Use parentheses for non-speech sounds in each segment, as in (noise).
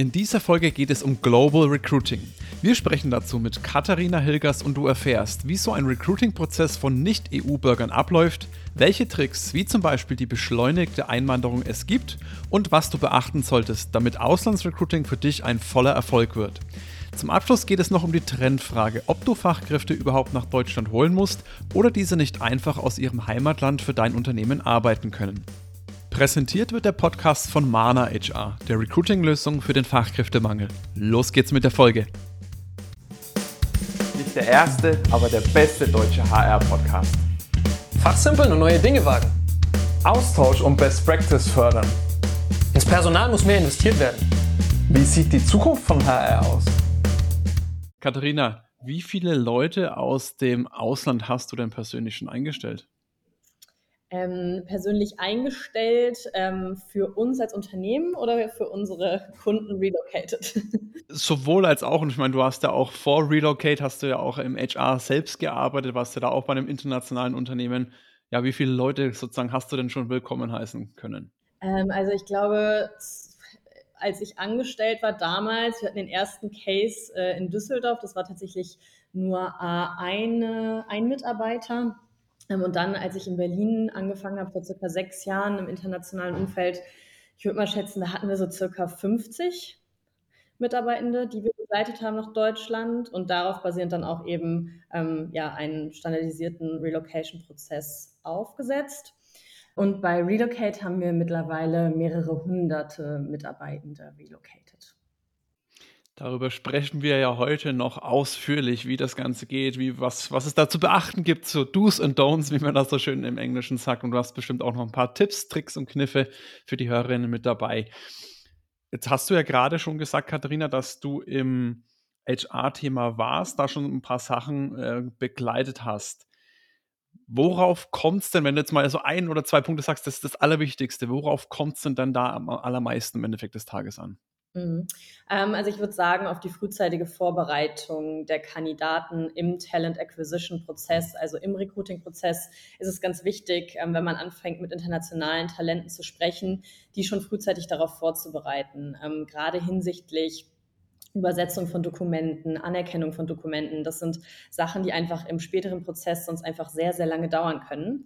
In dieser Folge geht es um Global Recruiting. Wir sprechen dazu mit Katharina Hilgers und du erfährst, wie so ein Recruiting-Prozess von Nicht-EU-Bürgern abläuft, welche Tricks, wie zum Beispiel die beschleunigte Einwanderung es gibt und was du beachten solltest, damit Auslandsrecruiting für dich ein voller Erfolg wird. Zum Abschluss geht es noch um die Trendfrage, ob du Fachkräfte überhaupt nach Deutschland holen musst oder diese nicht einfach aus ihrem Heimatland für dein Unternehmen arbeiten können. Präsentiert wird der Podcast von Mana HR, der Recruiting-Lösung für den Fachkräftemangel. Los geht's mit der Folge. Nicht der erste, aber der beste deutsche HR-Podcast. Fachsimpeln und neue Dinge wagen. Austausch und Best Practice fördern. Ins Personal muss mehr investiert werden. Wie sieht die Zukunft von HR aus? Katharina, wie viele Leute aus dem Ausland hast du denn persönlich schon eingestellt? Ähm, persönlich eingestellt ähm, für uns als Unternehmen oder für unsere Kunden relocated? (laughs) Sowohl als auch. Und ich meine, du hast ja auch vor Relocate, hast du ja auch im HR selbst gearbeitet, warst ja da auch bei einem internationalen Unternehmen. Ja, wie viele Leute sozusagen hast du denn schon willkommen heißen können? Ähm, also ich glaube, als ich angestellt war damals, wir hatten den ersten Case äh, in Düsseldorf, das war tatsächlich nur äh, eine, ein Mitarbeiter und dann, als ich in Berlin angefangen habe, vor circa sechs Jahren im internationalen Umfeld, ich würde mal schätzen, da hatten wir so circa 50 Mitarbeitende, die wir begleitet haben nach Deutschland und darauf basierend dann auch eben ähm, ja, einen standardisierten Relocation-Prozess aufgesetzt. Und bei Relocate haben wir mittlerweile mehrere hunderte Mitarbeitende relocated. Darüber sprechen wir ja heute noch ausführlich, wie das Ganze geht, wie was, was es da zu beachten gibt, so Do's und Don'ts, wie man das so schön im Englischen sagt. Und du hast bestimmt auch noch ein paar Tipps, Tricks und Kniffe für die Hörerinnen mit dabei. Jetzt hast du ja gerade schon gesagt, Katharina, dass du im HR-Thema warst, da schon ein paar Sachen äh, begleitet hast. Worauf kommt es denn, wenn du jetzt mal so ein oder zwei Punkte sagst, das ist das Allerwichtigste, worauf kommt es denn dann da am allermeisten im Endeffekt des Tages an? Mhm. Ähm, also ich würde sagen, auf die frühzeitige Vorbereitung der Kandidaten im Talent Acquisition Prozess, also im Recruiting Prozess, ist es ganz wichtig, ähm, wenn man anfängt, mit internationalen Talenten zu sprechen, die schon frühzeitig darauf vorzubereiten, ähm, gerade hinsichtlich Übersetzung von Dokumenten, Anerkennung von Dokumenten. Das sind Sachen, die einfach im späteren Prozess sonst einfach sehr, sehr lange dauern können,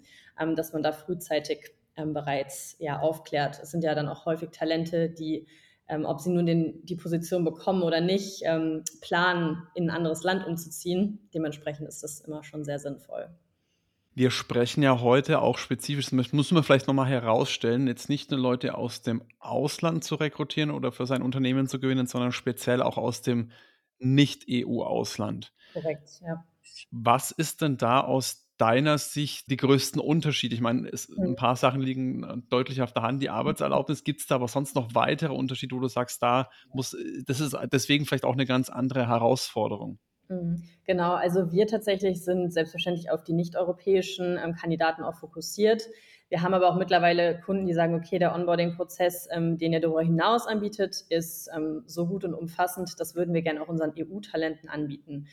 dass man da frühzeitig bereits ja, aufklärt. Es sind ja dann auch häufig Talente, die ähm, ob sie nun den, die Position bekommen oder nicht, ähm, planen, in ein anderes Land umzuziehen. Dementsprechend ist das immer schon sehr sinnvoll. Wir sprechen ja heute auch spezifisch, das muss man vielleicht nochmal herausstellen, jetzt nicht nur Leute aus dem Ausland zu rekrutieren oder für sein Unternehmen zu gewinnen, sondern speziell auch aus dem Nicht-EU-Ausland. Korrekt, ja. Was ist denn da aus deiner Sicht die größten Unterschiede? Ich meine, es, ein mhm. paar Sachen liegen äh, deutlich auf der Hand. Die Arbeitserlaubnis gibt es da, aber sonst noch weitere Unterschiede, wo du sagst, da muss, äh, das ist deswegen vielleicht auch eine ganz andere Herausforderung. Mhm. Genau, also wir tatsächlich sind selbstverständlich auf die nicht-europäischen ähm, Kandidaten auch fokussiert. Wir haben aber auch mittlerweile Kunden, die sagen, okay, der Onboarding-Prozess, ähm, den ihr darüber hinaus anbietet, ist ähm, so gut und umfassend, das würden wir gerne auch unseren EU-Talenten anbieten.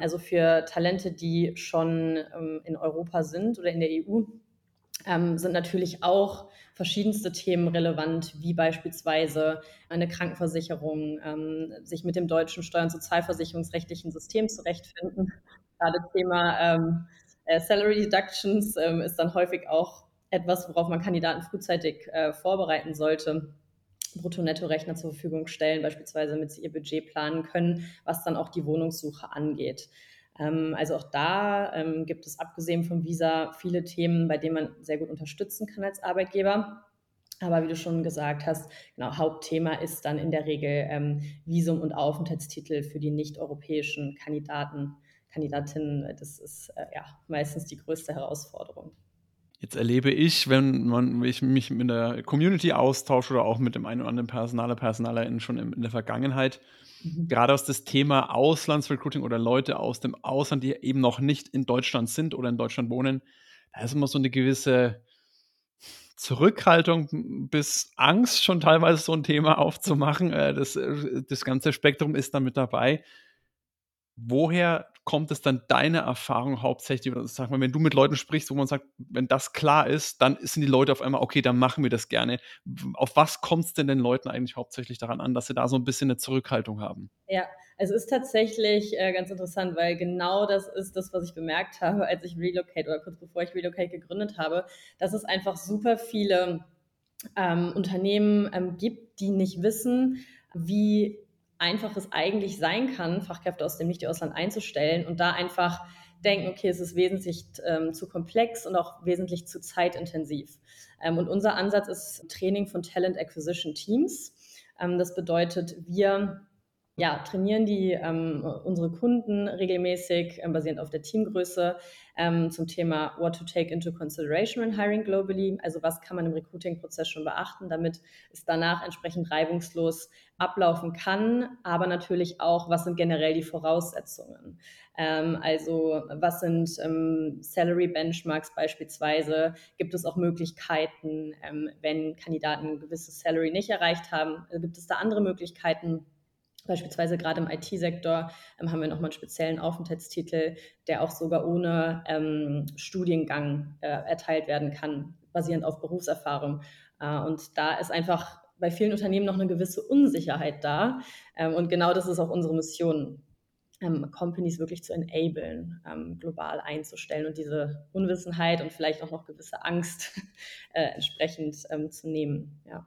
Also für Talente, die schon ähm, in Europa sind oder in der EU, ähm, sind natürlich auch verschiedenste Themen relevant, wie beispielsweise eine Krankenversicherung, ähm, sich mit dem deutschen Steuer- und sozialversicherungsrechtlichen System zurechtfinden. Gerade Thema äh, Salary Deductions ist dann häufig auch etwas, worauf man Kandidaten frühzeitig äh, vorbereiten sollte. Brutto-Netto-Rechner zur Verfügung stellen, beispielsweise damit sie ihr Budget planen können, was dann auch die Wohnungssuche angeht. Ähm, also auch da ähm, gibt es abgesehen vom Visa viele Themen, bei denen man sehr gut unterstützen kann als Arbeitgeber. Aber wie du schon gesagt hast, genau, Hauptthema ist dann in der Regel ähm, Visum und Aufenthaltstitel für die nicht-europäischen Kandidaten, Kandidatinnen. Das ist äh, ja meistens die größte Herausforderung. Jetzt erlebe ich, wenn man ich mich mit der Community austausche oder auch mit dem einen oder anderen Personaler, Personalerin schon in, in der Vergangenheit, mhm. gerade aus das Thema Auslandsrecruiting oder Leute aus dem Ausland, die eben noch nicht in Deutschland sind oder in Deutschland wohnen, da ist immer so eine gewisse Zurückhaltung bis Angst schon teilweise so ein Thema aufzumachen. Äh, das, äh, das ganze Spektrum ist da mit dabei. Woher kommt es dann deine Erfahrung hauptsächlich, sag mal, wenn du mit Leuten sprichst, wo man sagt, wenn das klar ist, dann sind die Leute auf einmal, okay, dann machen wir das gerne. Auf was kommt es denn den Leuten eigentlich hauptsächlich daran an, dass sie da so ein bisschen eine Zurückhaltung haben? Ja, es ist tatsächlich äh, ganz interessant, weil genau das ist das, was ich bemerkt (laughs) habe, als ich Relocate oder kurz bevor ich Relocate gegründet habe, dass es einfach super viele ähm, Unternehmen ähm, gibt, die nicht wissen, wie einfach es eigentlich sein kann, Fachkräfte aus dem Nicht-Ausland einzustellen und da einfach denken, okay, es ist wesentlich ähm, zu komplex und auch wesentlich zu zeitintensiv. Ähm, und unser Ansatz ist Training von Talent Acquisition Teams. Ähm, das bedeutet, wir ja, trainieren die ähm, unsere Kunden regelmäßig, ähm, basierend auf der Teamgröße, ähm, zum Thema What to take into consideration when hiring globally. Also was kann man im Recruiting-Prozess schon beachten, damit es danach entsprechend reibungslos ablaufen kann, aber natürlich auch, was sind generell die Voraussetzungen. Ähm, also was sind ähm, Salary Benchmarks beispielsweise? Gibt es auch Möglichkeiten, ähm, wenn Kandidaten ein gewisses Salary nicht erreicht haben? Gibt es da andere Möglichkeiten? Beispielsweise gerade im IT-Sektor ähm, haben wir nochmal einen speziellen Aufenthaltstitel, der auch sogar ohne ähm, Studiengang äh, erteilt werden kann, basierend auf Berufserfahrung. Äh, und da ist einfach bei vielen Unternehmen noch eine gewisse Unsicherheit da. Ähm, und genau das ist auch unsere Mission, ähm, Companies wirklich zu enablen, ähm, global einzustellen und diese Unwissenheit und vielleicht auch noch gewisse Angst (laughs) äh, entsprechend ähm, zu nehmen. Ja.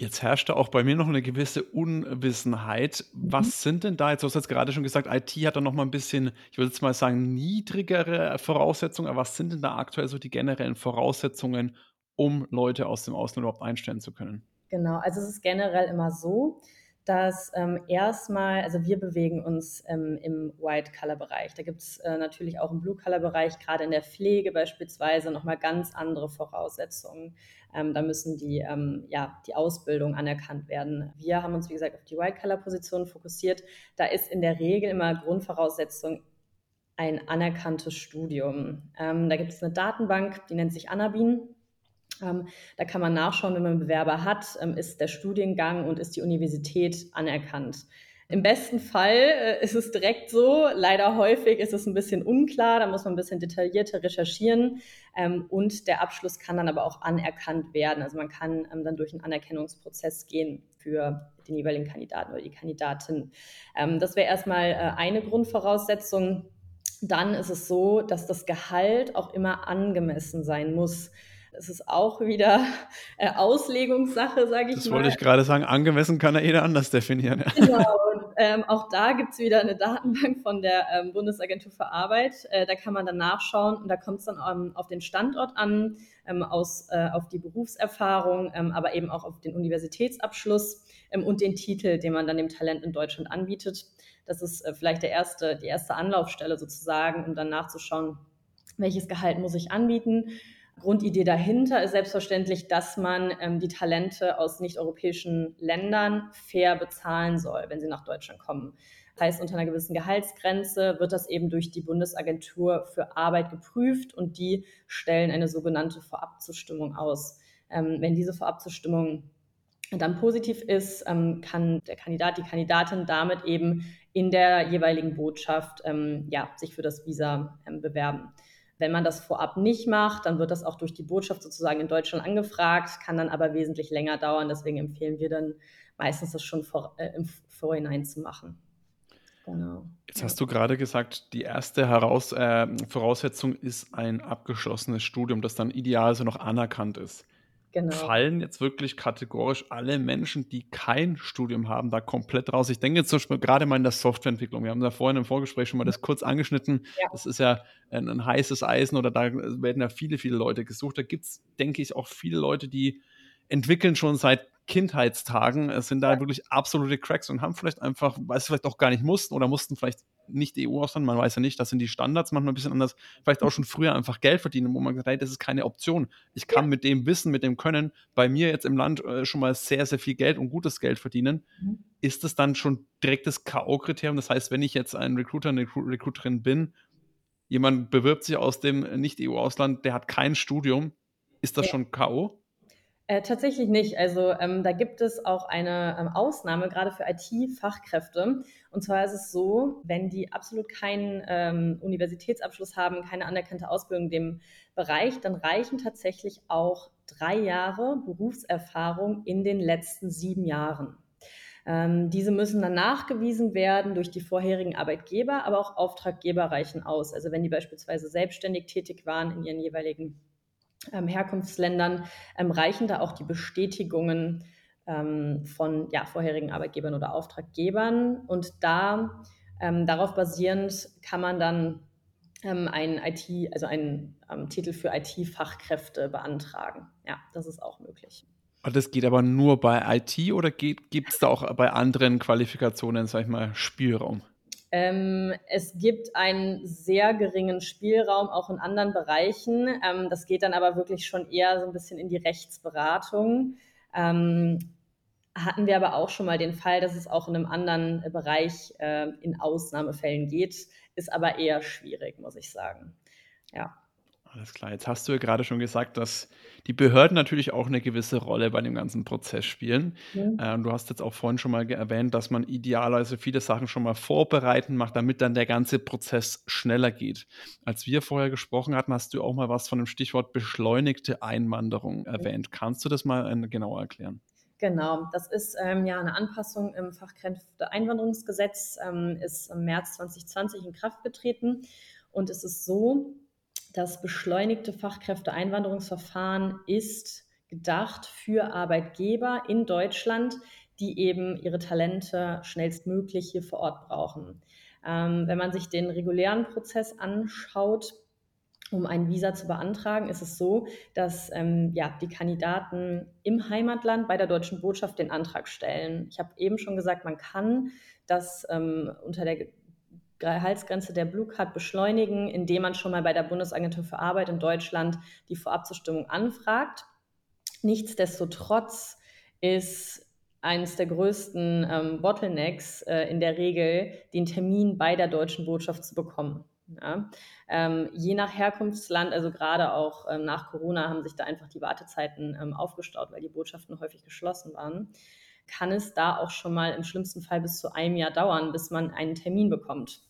Jetzt herrschte auch bei mir noch eine gewisse Unwissenheit. Was mhm. sind denn da jetzt, du hast jetzt gerade schon gesagt, IT hat da noch mal ein bisschen, ich würde jetzt mal sagen, niedrigere Voraussetzungen, aber was sind denn da aktuell so die generellen Voraussetzungen, um Leute aus dem Ausland überhaupt einstellen zu können? Genau, also es ist generell immer so, dass ähm, erstmal, also wir bewegen uns ähm, im White-Color-Bereich. Da gibt es äh, natürlich auch im Blue-Color-Bereich, gerade in der Pflege beispielsweise, nochmal ganz andere Voraussetzungen. Ähm, da müssen die, ähm, ja, die Ausbildung anerkannt werden. Wir haben uns, wie gesagt, auf die White-Color-Position fokussiert. Da ist in der Regel immer Grundvoraussetzung ein anerkanntes Studium. Ähm, da gibt es eine Datenbank, die nennt sich Anabin. Da kann man nachschauen, wenn man einen Bewerber hat, ähm, ist der Studiengang und ist die Universität anerkannt. Im besten Fall äh, ist es direkt so. Leider häufig ist es ein bisschen unklar. Da muss man ein bisschen detaillierter recherchieren. Ähm, und der Abschluss kann dann aber auch anerkannt werden. Also man kann ähm, dann durch einen Anerkennungsprozess gehen für den jeweiligen Kandidaten oder die Kandidatin. Das wäre erstmal äh, eine Grundvoraussetzung. Dann ist es so, dass das Gehalt auch immer angemessen sein muss. Es ist auch wieder äh, Auslegungssache, sage ich das mal. Das wollte ich gerade sagen. Angemessen kann er jeder anders definieren. Ja. Genau. Und, ähm, auch da gibt es wieder eine Datenbank von der ähm, Bundesagentur für Arbeit. Äh, da kann man dann nachschauen und da kommt es dann ähm, auf den Standort an, ähm, aus, äh, auf die Berufserfahrung, ähm, aber eben auch auf den Universitätsabschluss ähm, und den Titel, den man dann dem Talent in Deutschland anbietet. Das ist äh, vielleicht der erste, die erste Anlaufstelle sozusagen, um dann nachzuschauen, welches Gehalt muss ich anbieten. Grundidee dahinter ist selbstverständlich, dass man ähm, die Talente aus nicht-europäischen Ländern fair bezahlen soll, wenn sie nach Deutschland kommen. Das heißt, unter einer gewissen Gehaltsgrenze wird das eben durch die Bundesagentur für Arbeit geprüft und die stellen eine sogenannte Vorabzustimmung aus. Ähm, wenn diese Vorabzustimmung dann positiv ist, ähm, kann der Kandidat, die Kandidatin damit eben in der jeweiligen Botschaft ähm, ja, sich für das Visa ähm, bewerben. Wenn man das vorab nicht macht, dann wird das auch durch die Botschaft sozusagen in Deutschland angefragt, kann dann aber wesentlich länger dauern. Deswegen empfehlen wir dann meistens das schon vor, äh, im Vorhinein zu machen. Genau. Jetzt hast du gerade gesagt, die erste Heraus äh, Voraussetzung ist ein abgeschlossenes Studium, das dann idealerweise noch anerkannt ist. Genau. Fallen jetzt wirklich kategorisch alle Menschen, die kein Studium haben, da komplett raus? Ich denke jetzt zum Beispiel gerade mal in der Softwareentwicklung. Wir haben da vorhin im Vorgespräch schon mal das kurz angeschnitten. Ja. Das ist ja ein, ein, heißes Eisen oder da werden ja viele, viele Leute gesucht. Da gibt es, denke ich, auch viele Leute, die entwickeln schon seit Kindheitstagen, es sind da wirklich absolute Cracks und haben vielleicht einfach, weil sie vielleicht auch gar nicht mussten oder mussten vielleicht nicht EU-Ausland, man weiß ja nicht, das sind die Standards manchmal ein bisschen anders, vielleicht auch schon früher einfach Geld verdienen, wo man gesagt hat, hey, das ist keine Option. Ich kann ja. mit dem Wissen, mit dem Können bei mir jetzt im Land äh, schon mal sehr, sehr viel Geld und gutes Geld verdienen. Mhm. Ist das dann schon direkt das K.O.-Kriterium? Das heißt, wenn ich jetzt ein Recruiter, eine Recruiterin bin, jemand bewirbt sich aus dem Nicht-EU-Ausland, der hat kein Studium, ist das ja. schon K.O.? Äh, tatsächlich nicht. Also ähm, da gibt es auch eine ähm, Ausnahme, gerade für IT-Fachkräfte. Und zwar ist es so, wenn die absolut keinen ähm, Universitätsabschluss haben, keine anerkannte Ausbildung in dem Bereich, dann reichen tatsächlich auch drei Jahre Berufserfahrung in den letzten sieben Jahren. Ähm, diese müssen dann nachgewiesen werden durch die vorherigen Arbeitgeber, aber auch Auftraggeber reichen aus. Also wenn die beispielsweise selbstständig tätig waren in ihren jeweiligen Herkunftsländern, ähm, reichen da auch die Bestätigungen ähm, von ja, vorherigen Arbeitgebern oder Auftraggebern. Und da ähm, darauf basierend kann man dann ähm, einen IT, also einen ähm, Titel für IT-Fachkräfte beantragen. Ja, das ist auch möglich. Das geht aber nur bei IT oder gibt es da auch bei anderen Qualifikationen, sag ich mal, Spielraum? Ähm, es gibt einen sehr geringen Spielraum auch in anderen Bereichen. Ähm, das geht dann aber wirklich schon eher so ein bisschen in die Rechtsberatung. Ähm, hatten wir aber auch schon mal den Fall, dass es auch in einem anderen Bereich äh, in Ausnahmefällen geht, ist aber eher schwierig, muss ich sagen. Ja. Alles klar. Jetzt hast du ja gerade schon gesagt, dass die Behörden natürlich auch eine gewisse Rolle bei dem ganzen Prozess spielen. Mhm. Äh, du hast jetzt auch vorhin schon mal erwähnt, dass man idealerweise viele Sachen schon mal vorbereiten macht, damit dann der ganze Prozess schneller geht. Als wir vorher gesprochen hatten, hast du auch mal was von dem Stichwort beschleunigte Einwanderung mhm. erwähnt. Kannst du das mal äh, genauer erklären? Genau, das ist ähm, ja eine Anpassung im Fachkräfteeinwanderungsgesetz, ähm, ist im März 2020 in Kraft getreten. Und es ist so, das beschleunigte Fachkräfteeinwanderungsverfahren ist gedacht für Arbeitgeber in Deutschland, die eben ihre Talente schnellstmöglich hier vor Ort brauchen. Ähm, wenn man sich den regulären Prozess anschaut, um ein Visa zu beantragen, ist es so, dass ähm, ja, die Kandidaten im Heimatland bei der deutschen Botschaft den Antrag stellen. Ich habe eben schon gesagt, man kann das ähm, unter der Gehaltsgrenze der Blue Card beschleunigen, indem man schon mal bei der Bundesagentur für Arbeit in Deutschland die Vorabzustimmung anfragt. Nichtsdestotrotz ist eines der größten ähm, Bottlenecks äh, in der Regel, den Termin bei der deutschen Botschaft zu bekommen. Ja? Ähm, je nach Herkunftsland, also gerade auch ähm, nach Corona, haben sich da einfach die Wartezeiten ähm, aufgestaut, weil die Botschaften häufig geschlossen waren. Kann es da auch schon mal im schlimmsten Fall bis zu einem Jahr dauern, bis man einen Termin bekommt.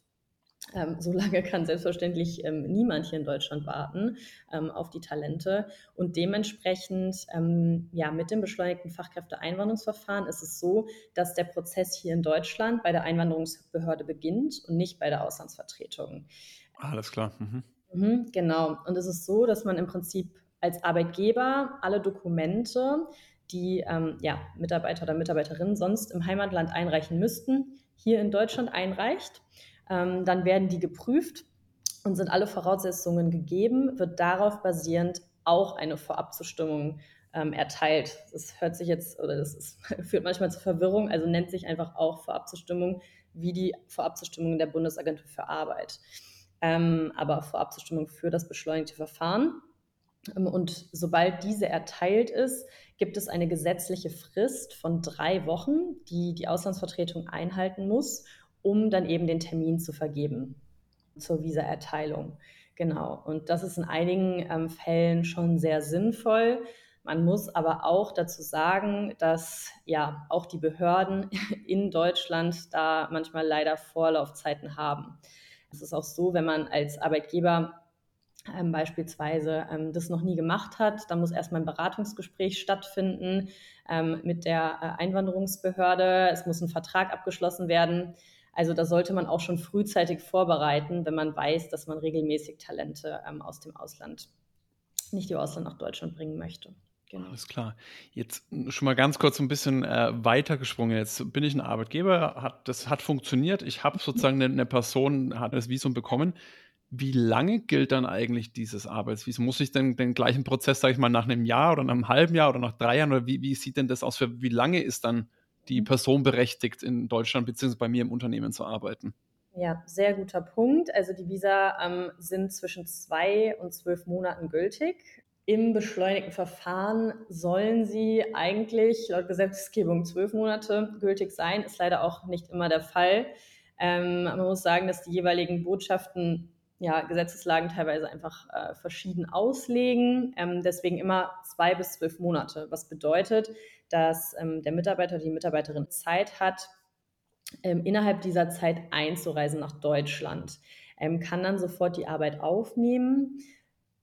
Ähm, so lange kann selbstverständlich ähm, niemand hier in Deutschland warten ähm, auf die Talente. Und dementsprechend, ähm, ja, mit dem beschleunigten Fachkräfteeinwanderungsverfahren ist es so, dass der Prozess hier in Deutschland bei der Einwanderungsbehörde beginnt und nicht bei der Auslandsvertretung. Alles klar. Mhm. Mhm, genau. Und es ist so, dass man im Prinzip als Arbeitgeber alle Dokumente, die ähm, ja, Mitarbeiter oder Mitarbeiterinnen sonst im Heimatland einreichen müssten, hier in Deutschland einreicht. Ähm, dann werden die geprüft und sind alle Voraussetzungen gegeben, wird darauf basierend auch eine Vorabzustimmung ähm, erteilt. Das hört sich jetzt, oder das ist, (laughs) führt manchmal zur Verwirrung, also nennt sich einfach auch Vorabzustimmung wie die Vorabzustimmung der Bundesagentur für Arbeit. Ähm, aber Vorabzustimmung für das beschleunigte Verfahren. Ähm, und sobald diese erteilt ist, gibt es eine gesetzliche Frist von drei Wochen, die die Auslandsvertretung einhalten muss, um dann eben den Termin zu vergeben zur Visaerteilung. Genau. Und das ist in einigen ähm, Fällen schon sehr sinnvoll. Man muss aber auch dazu sagen, dass ja auch die Behörden (laughs) in Deutschland da manchmal leider Vorlaufzeiten haben. Es ist auch so, wenn man als Arbeitgeber ähm, beispielsweise ähm, das noch nie gemacht hat, dann muss erstmal ein Beratungsgespräch stattfinden ähm, mit der äh, Einwanderungsbehörde. Es muss ein Vertrag abgeschlossen werden. Also da sollte man auch schon frühzeitig vorbereiten, wenn man weiß, dass man regelmäßig Talente ähm, aus dem Ausland, nicht über Ausland nach Deutschland bringen möchte. Genau. Alles klar. Jetzt schon mal ganz kurz ein bisschen äh, weitergesprungen. Jetzt bin ich ein Arbeitgeber, hat, das hat funktioniert. Ich habe sozusagen eine, eine, Person, hat das Visum bekommen. Wie lange gilt dann eigentlich dieses Arbeitsvisum? Muss ich denn den gleichen Prozess, sage ich mal, nach einem Jahr oder nach einem halben Jahr oder nach drei Jahren oder wie, wie sieht denn das aus? Für wie lange ist dann die mhm. Person berechtigt, in Deutschland bzw. bei mir im Unternehmen zu arbeiten? Ja, sehr guter Punkt. Also die Visa ähm, sind zwischen zwei und zwölf Monaten gültig. Im beschleunigten Verfahren sollen sie eigentlich laut Gesetzgebung zwölf Monate gültig sein, ist leider auch nicht immer der Fall. Ähm, man muss sagen, dass die jeweiligen Botschaften ja, Gesetzeslagen teilweise einfach äh, verschieden auslegen. Ähm, deswegen immer zwei bis zwölf Monate, was bedeutet, dass ähm, der Mitarbeiter die Mitarbeiterin Zeit hat, ähm, innerhalb dieser Zeit einzureisen nach Deutschland. Ähm, kann dann sofort die Arbeit aufnehmen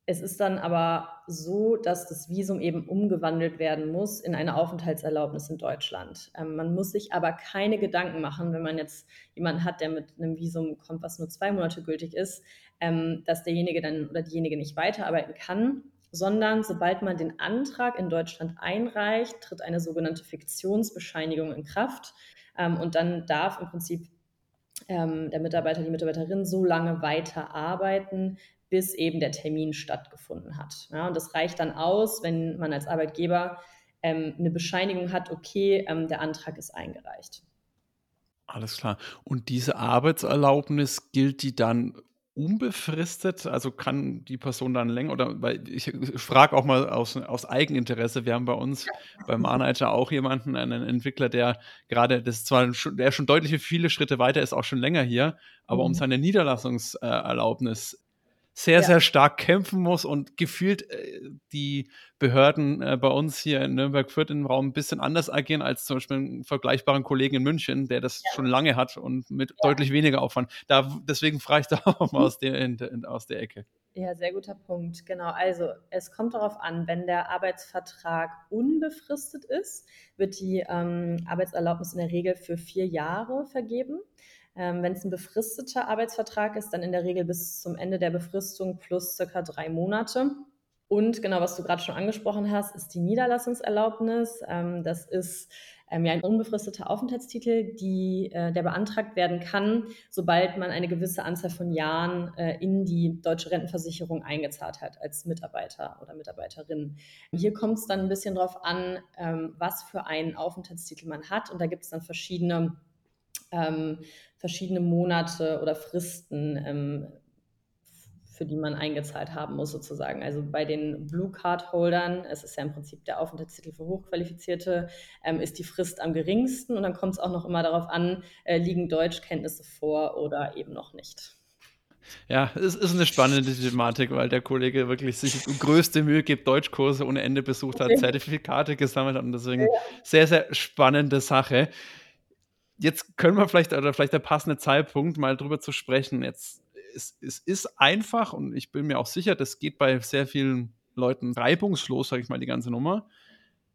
es ist dann aber so, dass das Visum eben umgewandelt werden muss in eine Aufenthaltserlaubnis in Deutschland. Ähm, man muss sich aber keine Gedanken machen, wenn man jetzt jemanden hat, der mit einem Visum kommt, was nur zwei Monate gültig ist, ähm, dass derjenige dann oder diejenige nicht weiterarbeiten kann, sondern sobald man den Antrag in Deutschland einreicht, tritt eine sogenannte Fiktionsbescheinigung in Kraft. Ähm, und dann darf im Prinzip ähm, der Mitarbeiter, die Mitarbeiterin so lange weiterarbeiten, bis eben der Termin stattgefunden hat. Ja, und das reicht dann aus, wenn man als Arbeitgeber ähm, eine Bescheinigung hat, okay, ähm, der Antrag ist eingereicht. Alles klar. Und diese Arbeitserlaubnis gilt die dann unbefristet? Also kann die Person dann länger oder weil ich, frage auch mal aus, aus Eigeninteresse. Wir haben bei uns beim Manager auch jemanden, einen Entwickler, der gerade, das ist zwar schon, der schon deutlich viele Schritte weiter ist, auch schon länger hier, aber mhm. um seine Niederlassungserlaubnis sehr, ja. sehr stark kämpfen muss und gefühlt äh, die Behörden äh, bei uns hier in Nürnberg-Fürth im Raum ein bisschen anders agieren als zum Beispiel einen vergleichbaren Kollegen in München, der das ja. schon lange hat und mit ja. deutlich weniger Aufwand. Da, deswegen frage ich (laughs) da auch mal aus der, in, in, aus der Ecke. Ja, sehr guter Punkt. Genau. Also es kommt darauf an, wenn der Arbeitsvertrag unbefristet ist, wird die ähm, Arbeitserlaubnis in der Regel für vier Jahre vergeben. Ähm, Wenn es ein befristeter Arbeitsvertrag ist, dann in der Regel bis zum Ende der Befristung plus circa drei Monate. Und genau, was du gerade schon angesprochen hast, ist die Niederlassungserlaubnis. Ähm, das ist ähm, ja ein unbefristeter Aufenthaltstitel, die, äh, der beantragt werden kann, sobald man eine gewisse Anzahl von Jahren äh, in die deutsche Rentenversicherung eingezahlt hat als Mitarbeiter oder Mitarbeiterin. Hier kommt es dann ein bisschen darauf an, ähm, was für einen Aufenthaltstitel man hat. Und da gibt es dann verschiedene ähm, verschiedene Monate oder Fristen, ähm, für die man eingezahlt haben muss, sozusagen. Also bei den Blue Card Holdern, es ist ja im Prinzip der Aufenthaltstitel für Hochqualifizierte, ähm, ist die Frist am geringsten und dann kommt es auch noch immer darauf an, äh, liegen Deutschkenntnisse vor oder eben noch nicht. Ja, es ist eine spannende Thematik, weil der Kollege wirklich sich größte Mühe gibt, Deutschkurse ohne Ende besucht hat, Zertifikate gesammelt hat und deswegen sehr, sehr spannende Sache jetzt können wir vielleicht, oder vielleicht der passende Zeitpunkt, mal drüber zu sprechen. Jetzt, es, es ist einfach und ich bin mir auch sicher, das geht bei sehr vielen Leuten reibungslos, sage ich mal, die ganze Nummer.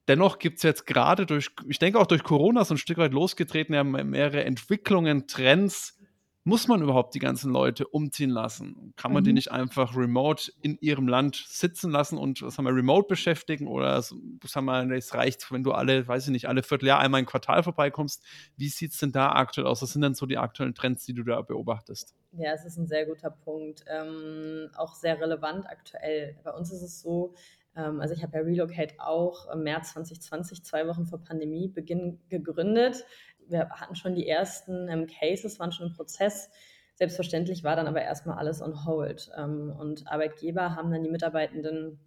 Dennoch gibt es jetzt gerade durch, ich denke auch durch Corona so ein Stück weit losgetreten, ja, mehrere Entwicklungen, Trends, muss man überhaupt die ganzen Leute umziehen lassen? Kann man mhm. die nicht einfach remote in ihrem Land sitzen lassen und, was haben wir, remote beschäftigen? Oder sagen wir, es reicht, wenn du alle, weiß ich nicht, alle Vierteljahr einmal im Quartal vorbeikommst. Wie sieht es denn da aktuell aus? Was sind denn so die aktuellen Trends, die du da beobachtest? Ja, es ist ein sehr guter Punkt. Ähm, auch sehr relevant aktuell. Bei uns ist es so, ähm, also ich habe ja Relocate auch im März 2020, zwei Wochen vor Pandemiebeginn gegründet wir hatten schon die ersten ähm, Cases, waren schon im Prozess. Selbstverständlich war dann aber erstmal alles on hold. Ähm, und Arbeitgeber haben dann die Mitarbeitenden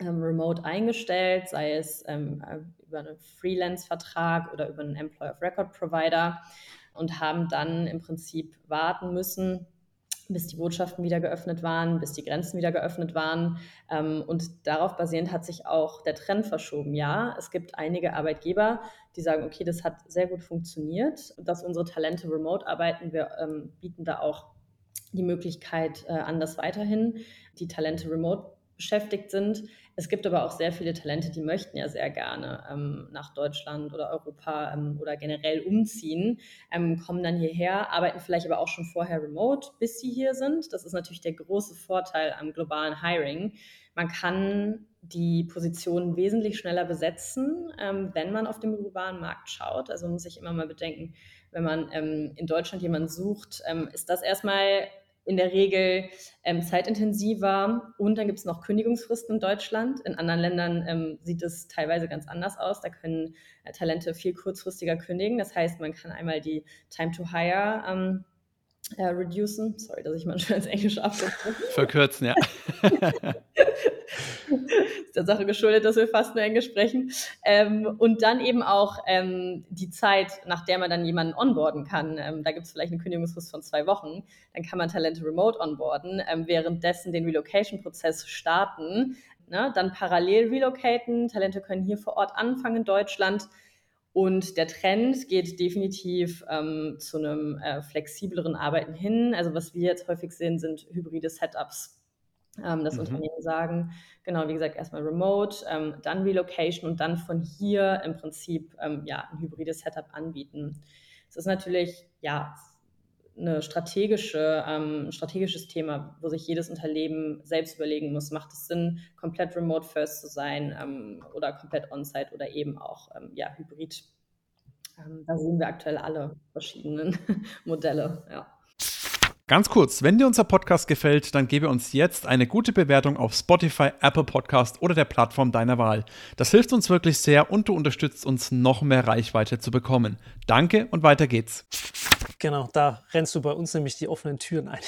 ähm, remote eingestellt, sei es ähm, über einen Freelance-Vertrag oder über einen Employer of Record Provider und haben dann im Prinzip warten müssen, bis die Botschaften wieder geöffnet waren, bis die Grenzen wieder geöffnet waren. Ähm, und darauf basierend hat sich auch der Trend verschoben. Ja, es gibt einige Arbeitgeber, die sagen, okay, das hat sehr gut funktioniert, dass unsere Talente remote arbeiten. Wir ähm, bieten da auch die Möglichkeit äh, an, dass weiterhin die Talente remote beschäftigt sind. Es gibt aber auch sehr viele Talente, die möchten ja sehr gerne ähm, nach Deutschland oder Europa ähm, oder generell umziehen, ähm, kommen dann hierher, arbeiten vielleicht aber auch schon vorher remote, bis sie hier sind. Das ist natürlich der große Vorteil am globalen Hiring. Man kann die Positionen wesentlich schneller besetzen, ähm, wenn man auf dem globalen Markt schaut. Also muss ich immer mal bedenken, wenn man ähm, in Deutschland jemanden sucht, ähm, ist das erstmal in der Regel ähm, zeitintensiver und dann gibt es noch Kündigungsfristen in Deutschland. In anderen Ländern ähm, sieht es teilweise ganz anders aus. Da können äh, Talente viel kurzfristiger kündigen. Das heißt, man kann einmal die Time to Hire ähm, äh, reducen. Sorry, dass ich manchmal ins Englische abrufe. Verkürzen, ja. (laughs) ist der Sache geschuldet, dass wir fast nur Englisch sprechen. Ähm, und dann eben auch ähm, die Zeit, nach der man dann jemanden onboarden kann. Ähm, da gibt es vielleicht eine Kündigungsfrist von zwei Wochen. Dann kann man Talente remote onboarden, ähm, währenddessen den Relocation-Prozess starten. Ne? Dann parallel relocaten. Talente können hier vor Ort anfangen in Deutschland und der Trend geht definitiv ähm, zu einem äh, flexibleren Arbeiten hin. Also was wir jetzt häufig sehen, sind hybride Setups. Ähm, das mhm. Unternehmen sagen, genau, wie gesagt, erstmal Remote, ähm, dann Relocation und dann von hier im Prinzip ähm, ja, ein hybrides Setup anbieten. Es ist natürlich ja eine strategische, ähm, ein strategisches Thema, wo sich jedes Unternehmen selbst überlegen muss, macht es Sinn, komplett remote first zu sein ähm, oder komplett on-site oder eben auch ähm, ja, hybrid. Ähm, da sehen wir aktuell alle verschiedenen (laughs) Modelle, ja. Ganz kurz, wenn dir unser Podcast gefällt, dann gebe uns jetzt eine gute Bewertung auf Spotify, Apple Podcast oder der Plattform deiner Wahl. Das hilft uns wirklich sehr und du unterstützt uns, noch mehr Reichweite zu bekommen. Danke und weiter geht's. Genau, da rennst du bei uns nämlich die offenen Türen ein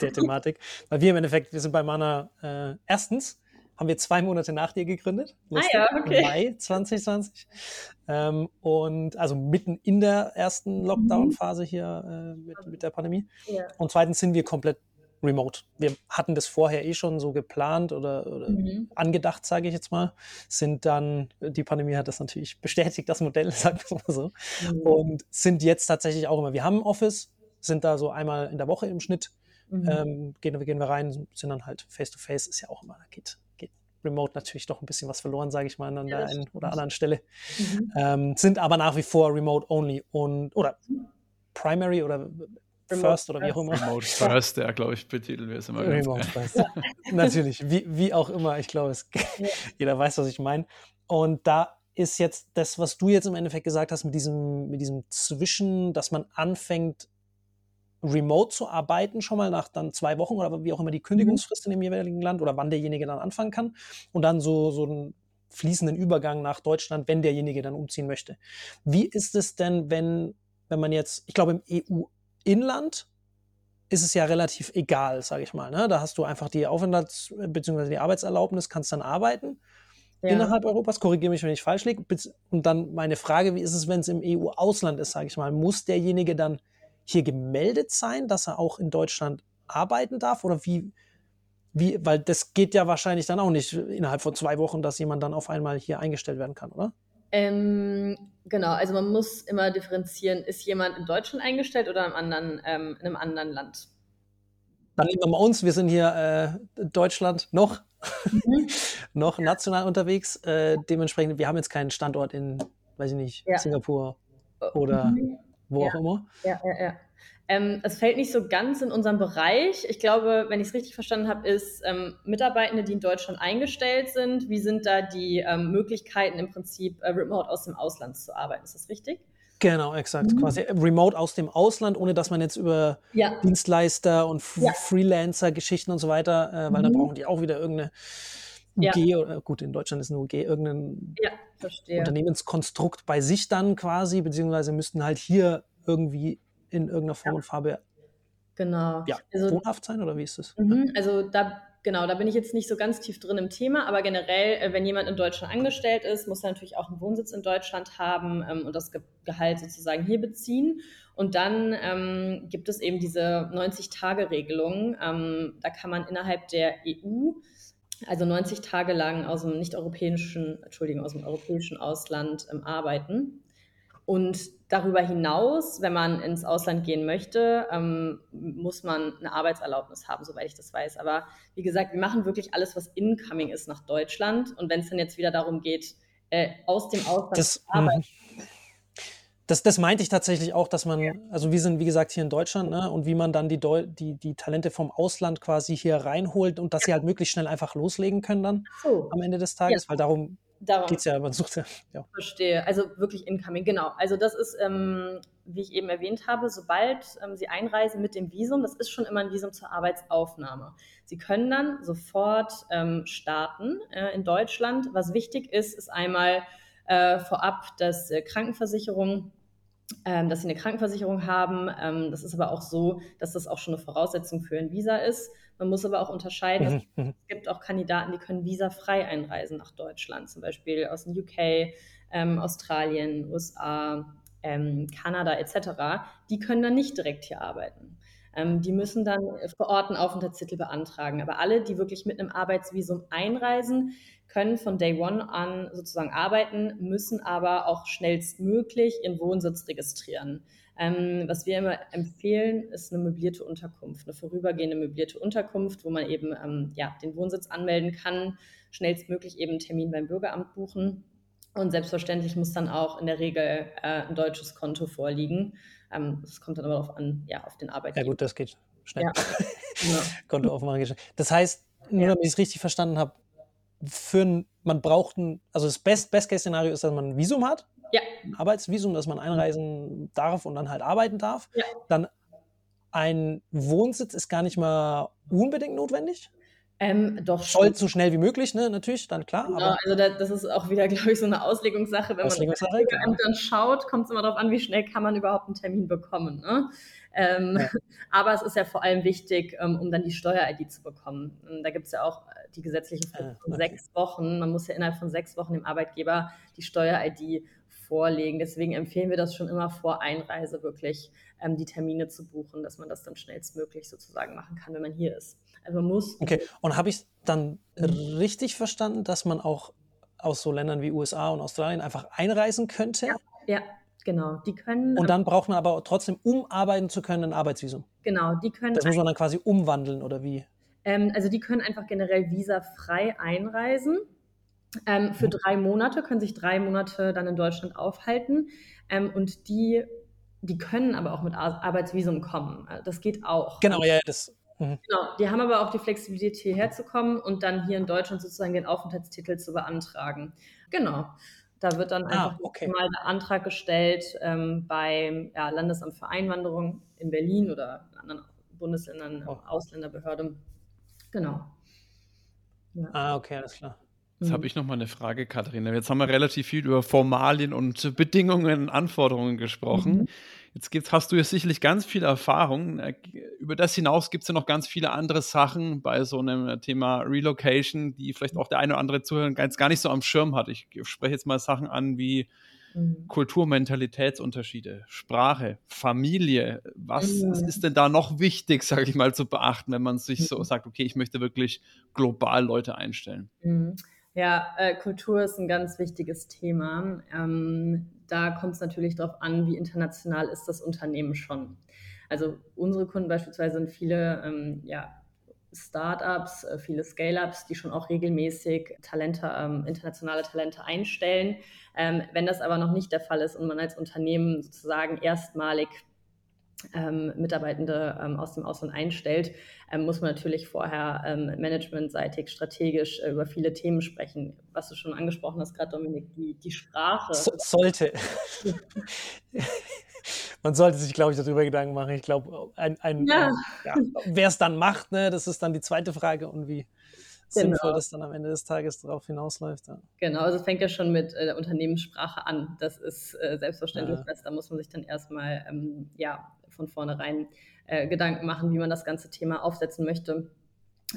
der Thematik. Weil wir im Endeffekt, wir sind bei Mana äh, erstens haben wir zwei Monate nach dir gegründet. Lustig, ah ja, okay. Mai 2020. Ähm, und also mitten in der ersten Lockdown-Phase hier äh, mit, mit, der Pandemie. Ja. Und zweitens sind wir komplett remote. Wir hatten das vorher eh schon so geplant oder, oder mhm. angedacht, sage ich jetzt mal. Sind dann, die Pandemie hat das natürlich bestätigt, das Modell, (laughs) sagen wir mal so. Mhm. Und sind jetzt tatsächlich auch immer, wir haben ein Office, sind da so einmal in der Woche im Schnitt. Mhm. Ähm, gehen, gehen wir rein, sind dann halt face-to-face, -face, ist ja auch immer, geht, geht remote natürlich doch ein bisschen was verloren, sage ich mal, an ja, der einen oder anderen Stelle. Mhm. Ähm, sind aber nach wie vor remote only und oder primary oder First oder wie auch immer. Remote First, ja, glaube ich, betiteln wir es immer. Remote First. Ja. Natürlich, wie, wie auch immer. Ich glaube, (laughs) jeder weiß, was ich meine. Und da ist jetzt das, was du jetzt im Endeffekt gesagt hast, mit diesem, mit diesem Zwischen, dass man anfängt, remote zu arbeiten, schon mal nach dann zwei Wochen oder wie auch immer die Kündigungsfrist in dem jeweiligen Land oder wann derjenige dann anfangen kann. Und dann so, so einen fließenden Übergang nach Deutschland, wenn derjenige dann umziehen möchte. Wie ist es denn, wenn, wenn man jetzt, ich glaube, im EU Inland ist es ja relativ egal, sage ich mal. Ne? Da hast du einfach die Aufenthalts- bzw. die Arbeitserlaubnis, kannst dann arbeiten ja. innerhalb Europas. Korrigiere mich, wenn ich falsch liege. Und dann meine Frage, wie ist es, wenn es im EU-Ausland ist, sage ich mal. Muss derjenige dann hier gemeldet sein, dass er auch in Deutschland arbeiten darf? Oder wie, wie, weil das geht ja wahrscheinlich dann auch nicht innerhalb von zwei Wochen, dass jemand dann auf einmal hier eingestellt werden kann, oder? Ähm, genau, also man muss immer differenzieren, ist jemand in Deutschland eingestellt oder in einem anderen, ähm, in einem anderen Land? Dann nehmen wir mal uns, wir sind hier äh, Deutschland noch, mhm. (laughs) noch national unterwegs. Äh, dementsprechend, wir haben jetzt keinen Standort in, weiß ich nicht, ja. Singapur oder mhm. Wo ja. auch immer. Ja, ja, ja. Ähm, es fällt nicht so ganz in unseren Bereich. Ich glaube, wenn ich es richtig verstanden habe, ist ähm, Mitarbeitende, die in Deutschland eingestellt sind, wie sind da die ähm, Möglichkeiten im Prinzip äh, remote aus dem Ausland zu arbeiten? Ist das richtig? Genau, exakt. Mhm. Quasi remote aus dem Ausland, ohne dass man jetzt über ja. Dienstleister und ja. Freelancer-Geschichten und so weiter, äh, weil mhm. dann brauchen die auch wieder irgendeine UG, ja. oder gut, in Deutschland ist eine UG, irgendein Unternehmenskonstrukt bei sich dann quasi, beziehungsweise müssten halt hier irgendwie in irgendeiner Form ja. und Farbe genau. ja, also, wohnhaft sein oder wie ist das? Mhm, also da genau, da bin ich jetzt nicht so ganz tief drin im Thema, aber generell, äh, wenn jemand in Deutschland angestellt ist, muss er natürlich auch einen Wohnsitz in Deutschland haben ähm, und das Ge Gehalt sozusagen hier beziehen. Und dann ähm, gibt es eben diese 90-Tage-Regelung. Ähm, da kann man innerhalb der EU also 90 Tage lang aus dem nicht-europäischen, Entschuldigung, aus dem europäischen Ausland ähm, arbeiten. Und darüber hinaus, wenn man ins Ausland gehen möchte, ähm, muss man eine Arbeitserlaubnis haben, soweit ich das weiß. Aber wie gesagt, wir machen wirklich alles, was incoming ist nach Deutschland. Und wenn es dann jetzt wieder darum geht, äh, aus dem Ausland das, zu arbeiten. Das, das meinte ich tatsächlich auch, dass man, ja. also wir sind wie gesagt hier in Deutschland, ne, und wie man dann die, Deu die, die Talente vom Ausland quasi hier reinholt und dass ja. sie halt möglichst schnell einfach loslegen können dann so. am Ende des Tages, ja. weil darum Darum. Geht's ja, man sucht ja, ja. Verstehe. Also wirklich incoming, genau. Also das ist, ähm, wie ich eben erwähnt habe, sobald ähm, Sie einreisen mit dem Visum, das ist schon immer ein Visum zur Arbeitsaufnahme. Sie können dann sofort ähm, starten äh, in Deutschland. Was wichtig ist, ist einmal äh, vorab, dass äh, Krankenversicherung ähm, dass sie eine Krankenversicherung haben. Ähm, das ist aber auch so, dass das auch schon eine Voraussetzung für ein Visa ist. Man muss aber auch unterscheiden, mhm. es gibt auch Kandidaten, die können visafrei einreisen nach Deutschland, zum Beispiel aus dem UK, ähm, Australien, USA, ähm, Kanada etc. Die können dann nicht direkt hier arbeiten. Ähm, die müssen dann vor Ort einen Aufenthaltstitel beantragen. Aber alle, die wirklich mit einem Arbeitsvisum einreisen, können von Day One an sozusagen arbeiten, müssen aber auch schnellstmöglich ihren Wohnsitz registrieren. Ähm, was wir immer empfehlen, ist eine möblierte Unterkunft, eine vorübergehende möblierte Unterkunft, wo man eben ähm, ja, den Wohnsitz anmelden kann, schnellstmöglich eben einen Termin beim Bürgeramt buchen. Und selbstverständlich muss dann auch in der Regel äh, ein deutsches Konto vorliegen. Ähm, das kommt dann aber darauf an, ja, auf den Arbeitgeber. Ja gut, das geht schnell. Ja. (laughs) Konto aufmachen. Das heißt, nur damit ich es richtig verstanden habe, für man braucht ein, also das Best-Case-Szenario ist, dass man ein Visum hat, ja. ein Arbeitsvisum, dass man einreisen darf und dann halt arbeiten darf. Ja. Dann ein Wohnsitz ist gar nicht mal unbedingt notwendig. Ähm, doch Soll so schnell wie möglich, ne? natürlich, dann klar. Genau, also da, das ist auch wieder, (laughs) glaube ich, so eine Auslegungssache. Wenn Auslegungssache, man genau. dann schaut, kommt es immer darauf an, wie schnell kann man überhaupt einen Termin bekommen. Ne? Ähm, ja. (laughs) Aber es ist ja vor allem wichtig, ähm, um dann die Steuer-ID zu bekommen. Und da gibt es ja auch die gesetzliche Frist ah, von okay. sechs Wochen. Man muss ja innerhalb von sechs Wochen dem Arbeitgeber die Steuer-ID vorlegen. Deswegen empfehlen wir das schon immer vor Einreise wirklich, ähm, die Termine zu buchen, dass man das dann schnellstmöglich sozusagen machen kann, wenn man hier ist. Also man muss. Okay, und habe ich es dann richtig verstanden, dass man auch aus so Ländern wie USA und Australien einfach einreisen könnte? Ja, ja genau. Die können. Und dann braucht man aber trotzdem, um arbeiten zu können, ein Arbeitsvisum. Genau, die können. Das muss man dann quasi umwandeln oder wie? Ähm, also die können einfach generell visafrei einreisen. Ähm, für mhm. drei Monate, können sich drei Monate dann in Deutschland aufhalten. Ähm, und die, die können aber auch mit Arbeitsvisum kommen. Das geht auch. Genau, ja, das Mhm. Genau, die haben aber auch die Flexibilität, hierher zu kommen und dann hier in Deutschland sozusagen den Aufenthaltstitel zu beantragen. Genau. Da wird dann ah, einfach okay. mal der Antrag gestellt ähm, beim ja, Landesamt für Einwanderung in Berlin oder in anderen Bundesländern, oh. Ausländerbehörde. Genau. Ja. Ah, okay, alles klar. Jetzt habe mhm. ich noch mal eine Frage, Katharina. Jetzt haben wir relativ viel über Formalien und Bedingungen und Anforderungen gesprochen. Mhm. Jetzt gibt's, hast du ja sicherlich ganz viel Erfahrung. Äh, über das hinaus gibt es ja noch ganz viele andere Sachen bei so einem Thema Relocation, die vielleicht auch der eine oder andere Zuhörer ganz gar nicht so am Schirm hat. Ich spreche jetzt mal Sachen an wie mhm. Kulturmentalitätsunterschiede, Sprache, Familie. Was mhm. ist denn da noch wichtig, (laughs) sage ich mal, zu beachten, wenn man sich so mhm. sagt, okay, ich möchte wirklich global Leute einstellen? Mhm. Ja, äh, Kultur ist ein ganz wichtiges Thema. Ähm, da kommt es natürlich darauf an, wie international ist das Unternehmen schon. Also unsere Kunden beispielsweise sind viele ähm, ja, Startups, äh, viele Scale-ups, die schon auch regelmäßig Talente, ähm, internationale Talente einstellen. Ähm, wenn das aber noch nicht der Fall ist und man als Unternehmen sozusagen erstmalig ähm, Mitarbeitende ähm, aus dem Ausland einstellt, ähm, muss man natürlich vorher ähm, managementseitig, strategisch äh, über viele Themen sprechen. Was du schon angesprochen hast, gerade Dominik, die, die Sprache. So, sollte. (laughs) man sollte sich, glaube ich, darüber Gedanken machen. Ich glaube, ein, ein, ja. ja, wer es dann macht, ne, das ist dann die zweite Frage und wie genau. sinnvoll das dann am Ende des Tages darauf hinausläuft. Ja. Genau, also es fängt ja schon mit äh, der Unternehmenssprache an. Das ist äh, selbstverständlich, ja. da muss man sich dann erstmal ähm, ja, von vornherein äh, Gedanken machen, wie man das ganze Thema aufsetzen möchte.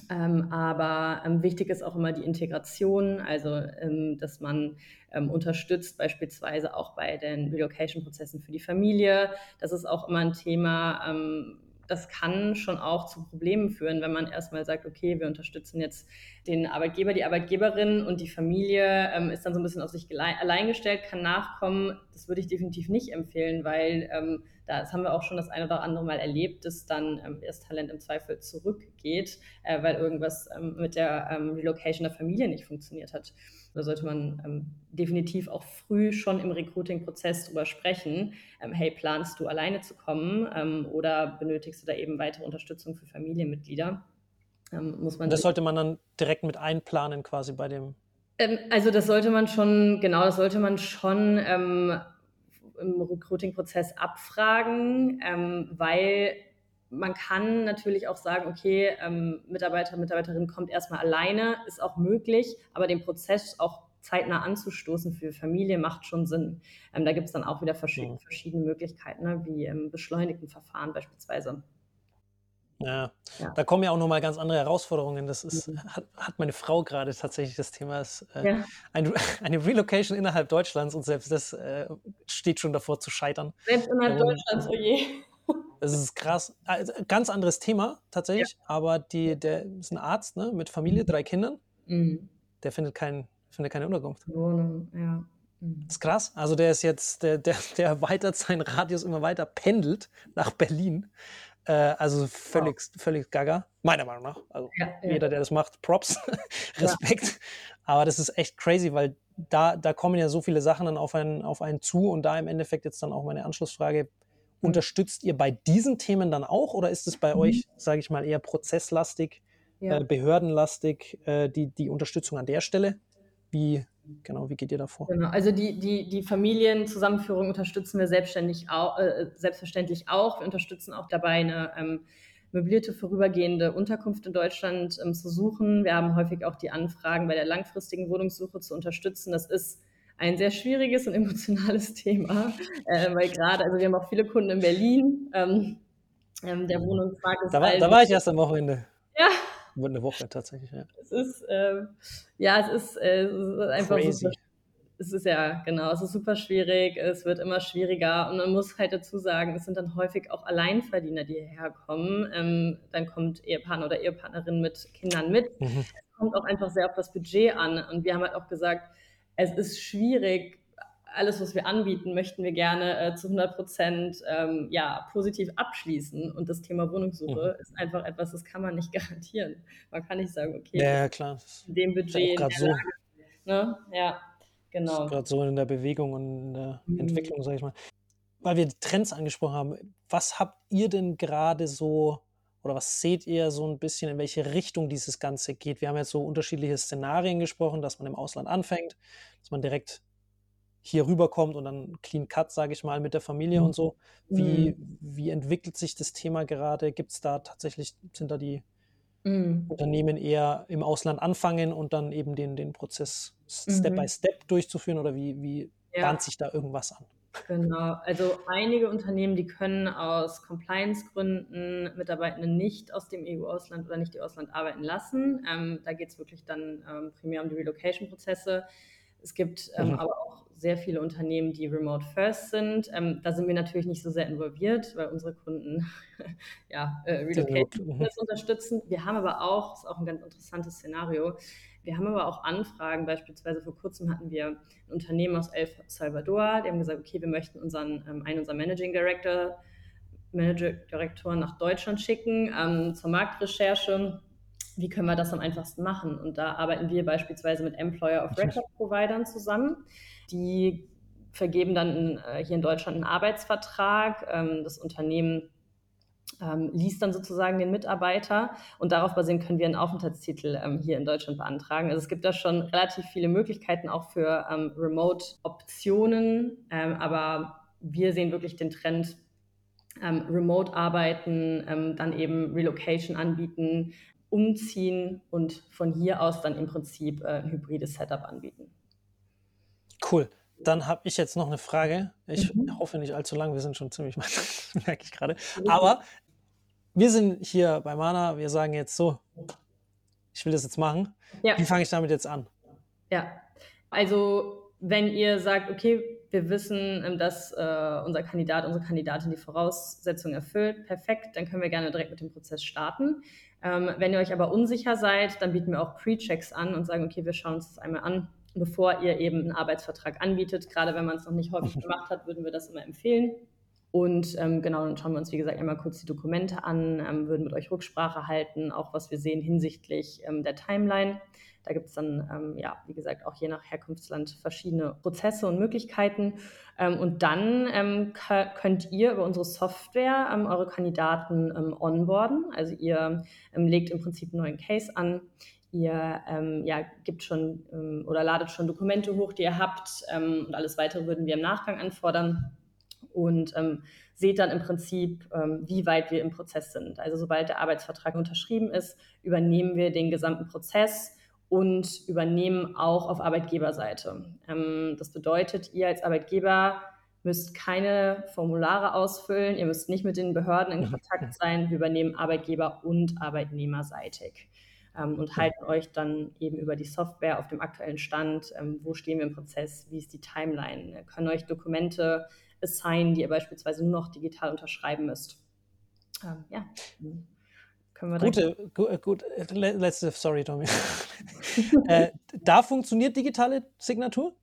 Ähm, aber ähm, wichtig ist auch immer die Integration, also ähm, dass man ähm, unterstützt, beispielsweise auch bei den Relocation-Prozessen für die Familie. Das ist auch immer ein Thema, ähm, das kann schon auch zu Problemen führen, wenn man erstmal sagt, okay, wir unterstützen jetzt den Arbeitgeber, die Arbeitgeberin und die Familie ähm, ist dann so ein bisschen auf sich allein gestellt, kann nachkommen. Das würde ich definitiv nicht empfehlen, weil ähm, das haben wir auch schon das eine oder andere Mal erlebt, dass dann ähm, das Talent im Zweifel zurückgeht, äh, weil irgendwas ähm, mit der ähm, Relocation der Familie nicht funktioniert hat. Da sollte man ähm, definitiv auch früh schon im Recruiting-Prozess drüber sprechen. Ähm, hey, planst du alleine zu kommen ähm, oder benötigst du da eben weitere Unterstützung für Familienmitglieder? muss man das sollte man dann direkt mit einplanen quasi bei dem also das sollte man schon, genau, das sollte man schon ähm, im Recruiting-Prozess abfragen, ähm, weil man kann natürlich auch sagen, okay, ähm, Mitarbeiter, Mitarbeiterin kommt erstmal alleine, ist auch möglich, aber den Prozess auch zeitnah anzustoßen für Familie macht schon Sinn. Ähm, da gibt es dann auch wieder verschiedene, verschiedene Möglichkeiten, ne, wie im beschleunigten Verfahren beispielsweise. Ja. ja. da kommen ja auch nochmal ganz andere Herausforderungen. Das ist, mhm. hat, hat, meine Frau gerade tatsächlich das Thema, ist, äh, ja. eine, eine, Relocation innerhalb Deutschlands und selbst das äh, steht schon davor zu scheitern. Selbst innerhalb ähm, Deutschlands, oh je. Das ist krass. Also, ganz anderes Thema tatsächlich, ja. aber die, der ist ein Arzt ne, mit Familie, drei Kindern. Mhm. Der findet, kein, findet keine Unterkunft. Wohnung, ja. Mhm. Das ist krass. Also der ist jetzt, der, der, der erweitert seinen Radius immer weiter, pendelt nach Berlin. Äh, also völlig, wow. völlig gaga, meiner Meinung nach. Also ja, jeder, der das macht, Props, (laughs) Respekt. Ja. Aber das ist echt crazy, weil da, da kommen ja so viele Sachen dann auf einen, auf einen zu und da im Endeffekt jetzt dann auch meine Anschlussfrage, Unterstützt ihr bei diesen Themen dann auch oder ist es bei mhm. euch, sage ich mal, eher prozesslastig, ja. äh, behördenlastig, äh, die, die Unterstützung an der Stelle? Wie, genau, wie geht ihr davor? Genau, also die, die, die Familienzusammenführung unterstützen wir selbstständig auch, äh, selbstverständlich auch. Wir unterstützen auch dabei eine ähm, möblierte vorübergehende Unterkunft in Deutschland ähm, zu suchen. Wir haben häufig auch die Anfragen bei der langfristigen Wohnungssuche zu unterstützen. Das ist ein sehr schwieriges und emotionales (laughs) Thema, äh, weil gerade, also wir haben auch viele Kunden in Berlin. Ähm, ähm, der Wohnungsmarkt ist. Da war, da war ich erst am Wochenende. Ja. Wurde eine Woche tatsächlich, ja. Es ist, äh, ja, es ist, äh, es ist einfach Crazy. super. Es ist ja, genau, es ist super schwierig, es wird immer schwieriger und man muss halt dazu sagen, es sind dann häufig auch Alleinverdiener, die hierher kommen. Ähm, dann kommt Ehepartner oder Ehepartnerin mit Kindern mit. Mhm. Es kommt auch einfach sehr auf das Budget an und wir haben halt auch gesagt, es ist schwierig. Alles, was wir anbieten, möchten wir gerne äh, zu 100 Prozent ähm, ja, positiv abschließen. Und das Thema Wohnungssuche mhm. ist einfach etwas, das kann man nicht (laughs) garantieren. Man kann nicht sagen, okay, ja, klar. in dem Budget. Ist so. ne? Ja, genau. Gerade so in der Bewegung und in der mhm. Entwicklung, sage ich mal. Weil wir Trends angesprochen haben, was habt ihr denn gerade so oder was seht ihr so ein bisschen, in welche Richtung dieses Ganze geht? Wir haben jetzt so unterschiedliche Szenarien gesprochen, dass man im Ausland anfängt, dass man direkt hier rüberkommt und dann Clean Cut, sage ich mal, mit der Familie mhm. und so. Wie, mhm. wie entwickelt sich das Thema gerade? Gibt es da tatsächlich, sind da die mhm. Unternehmen eher im Ausland anfangen und dann eben den, den Prozess Step by mhm. Step durchzuführen oder wie, wie ja. bahnt sich da irgendwas an? Genau, also einige Unternehmen, die können aus Compliance-Gründen Mitarbeitende nicht aus dem EU-Ausland oder nicht EU-Ausland arbeiten lassen. Ähm, da geht es wirklich dann ähm, primär um die Relocation-Prozesse. Es gibt ähm, mhm. aber auch sehr viele Unternehmen, die remote first sind. Ähm, da sind wir natürlich nicht so sehr involviert, weil unsere Kunden (laughs) ja, äh, Relocation mhm. unterstützen. Wir haben aber auch, das ist auch ein ganz interessantes Szenario, wir haben aber auch Anfragen, beispielsweise vor kurzem hatten wir ein Unternehmen aus El Salvador, die haben gesagt, okay, wir möchten unseren, ähm, einen unserer Managing Director, Manager Direktoren nach Deutschland schicken ähm, zur Marktrecherche. Wie können wir das am einfachsten machen? Und da arbeiten wir beispielsweise mit Employer of Record Providern zusammen. Die vergeben dann äh, hier in Deutschland einen Arbeitsvertrag. Ähm, das Unternehmen ähm, liest dann sozusagen den Mitarbeiter und darauf basierend können wir einen Aufenthaltstitel ähm, hier in Deutschland beantragen. Also es gibt da schon relativ viele Möglichkeiten auch für Remote-Optionen, aber wir sehen wirklich den Trend, Remote-Arbeiten, ähm, dann eben Relocation anbieten, umziehen und von hier aus dann im Prinzip äh, ein hybrides Setup anbieten. Cool. Dann habe ich jetzt noch eine Frage. Ich mhm. hoffe nicht allzu lang, wir sind schon ziemlich weit, (laughs) merke ich gerade. Aber wir sind hier bei Mana, wir sagen jetzt so, ich will das jetzt machen. Ja. Wie fange ich damit jetzt an? Ja, also wenn ihr sagt, okay, wir wissen, ähm, dass äh, unser Kandidat, unsere Kandidatin die Voraussetzungen erfüllt, perfekt, dann können wir gerne direkt mit dem Prozess starten. Ähm, wenn ihr euch aber unsicher seid, dann bieten wir auch Pre-Checks an und sagen, okay, wir schauen uns das einmal an, bevor ihr eben einen Arbeitsvertrag anbietet. Gerade wenn man es noch nicht häufig gemacht hat, würden wir das immer empfehlen. Und ähm, genau, dann schauen wir uns, wie gesagt, einmal kurz die Dokumente an, ähm, würden mit euch Rücksprache halten, auch was wir sehen hinsichtlich ähm, der Timeline. Da gibt es dann, ähm, ja, wie gesagt, auch je nach Herkunftsland verschiedene Prozesse und Möglichkeiten. Ähm, und dann ähm, könnt ihr über unsere Software eure Kandidaten onboarden. Also ihr legt im Prinzip einen neuen Case an. Ihr ja, gibt schon oder ladet schon Dokumente hoch, die ihr habt. und alles weitere würden wir im Nachgang anfordern und ähm, seht dann im Prinzip, ähm, wie weit wir im Prozess sind. Also sobald der Arbeitsvertrag unterschrieben ist, übernehmen wir den gesamten Prozess und übernehmen auch auf Arbeitgeberseite. Ähm, das bedeutet, ihr als Arbeitgeber müsst keine Formulare ausfüllen, ihr müsst nicht mit den Behörden in mhm. Kontakt (laughs) sein. Wir übernehmen Arbeitgeber- und Arbeitnehmerseitig ähm, und halten euch dann eben über die Software auf dem aktuellen Stand, ähm, wo stehen wir im Prozess, wie ist die Timeline, wir können euch Dokumente assignen, die ihr beispielsweise nur noch digital unterschreiben müsst. Ähm, ja. Können wir Gute, gut, gut, letzte, sorry, Tommy. (laughs) äh, da funktioniert digitale Signatur?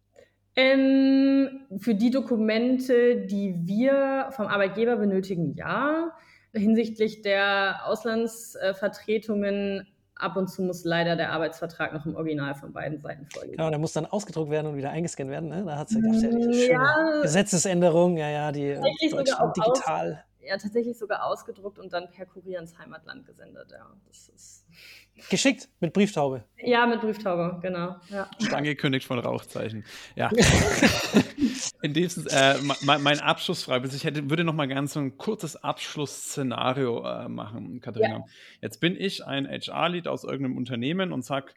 Ähm, für die Dokumente, die wir vom Arbeitgeber benötigen, ja. Hinsichtlich der Auslandsvertretungen ab und zu muss leider der Arbeitsvertrag noch im Original von beiden Seiten vorliegen. Genau, der muss dann ausgedruckt werden und wieder eingescannt werden. Ne? Da gab es ja diese schöne ja, Gesetzesänderung, ja, ja, die Deutschland digital. Ja, tatsächlich sogar ausgedruckt und dann per Kurier ins Heimatland gesendet. Ja, das ist Geschickt mit Brieftaube. Ja, mit Brieftaube, genau. Ja. Angekündigt von Rauchzeichen. Ja. (laughs) In diesem, äh, mein, mein Abschlussfrage, ich hätte, würde noch mal gerne so ein kurzes Abschlussszenario äh, machen, Katharina. Ja. Jetzt bin ich ein HR-Lead aus irgendeinem Unternehmen und sage,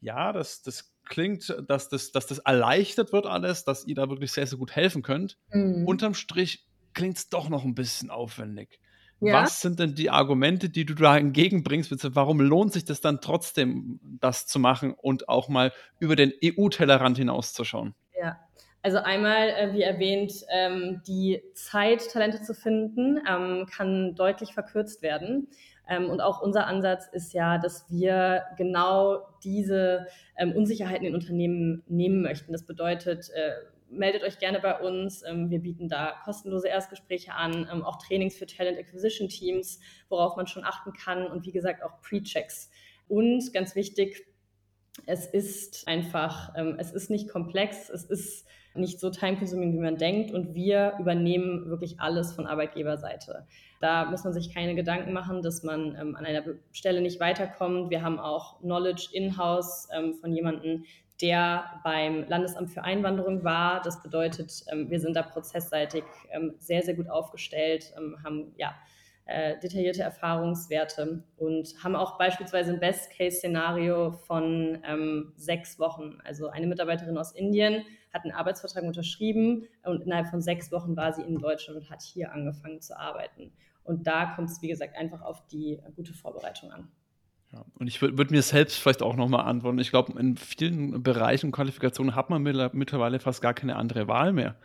ja, das, das klingt, dass das, dass das erleichtert wird alles, dass ihr da wirklich sehr, sehr gut helfen könnt. Mhm. Unterm Strich klingt es doch noch ein bisschen aufwendig. Ja. Was sind denn die Argumente, die du da entgegenbringst? Warum lohnt sich das dann trotzdem, das zu machen und auch mal über den EU-Tellerrand hinauszuschauen? Ja, also einmal, äh, wie erwähnt, ähm, die Zeit, Talente zu finden, ähm, kann deutlich verkürzt werden. Ähm, und auch unser Ansatz ist ja, dass wir genau diese Unsicherheiten in Unternehmen nehmen möchten. Das bedeutet, äh, meldet euch gerne bei uns. Ähm, wir bieten da kostenlose Erstgespräche an, ähm, auch Trainings für Talent Acquisition Teams, worauf man schon achten kann und wie gesagt auch Pre-Checks. Und ganz wichtig, es ist einfach, ähm, es ist nicht komplex, es ist nicht so time-consuming, wie man denkt und wir übernehmen wirklich alles von Arbeitgeberseite. Da muss man sich keine Gedanken machen, dass man an einer Stelle nicht weiterkommt. Wir haben auch Knowledge in-house von jemandem, der beim Landesamt für Einwanderung war. Das bedeutet, ähm, wir sind da prozessseitig ähm, sehr, sehr gut aufgestellt, ähm, haben ja äh, detaillierte Erfahrungswerte und haben auch beispielsweise ein Best-Case-Szenario von ähm, sechs Wochen. Also eine Mitarbeiterin aus Indien hat einen Arbeitsvertrag unterschrieben und innerhalb von sechs Wochen war sie in Deutschland und hat hier angefangen zu arbeiten. Und da kommt es, wie gesagt, einfach auf die gute Vorbereitung an. Ja, und ich würde würd mir selbst vielleicht auch nochmal antworten. Ich glaube, in vielen Bereichen Qualifikationen hat man mittlerweile fast gar keine andere Wahl mehr.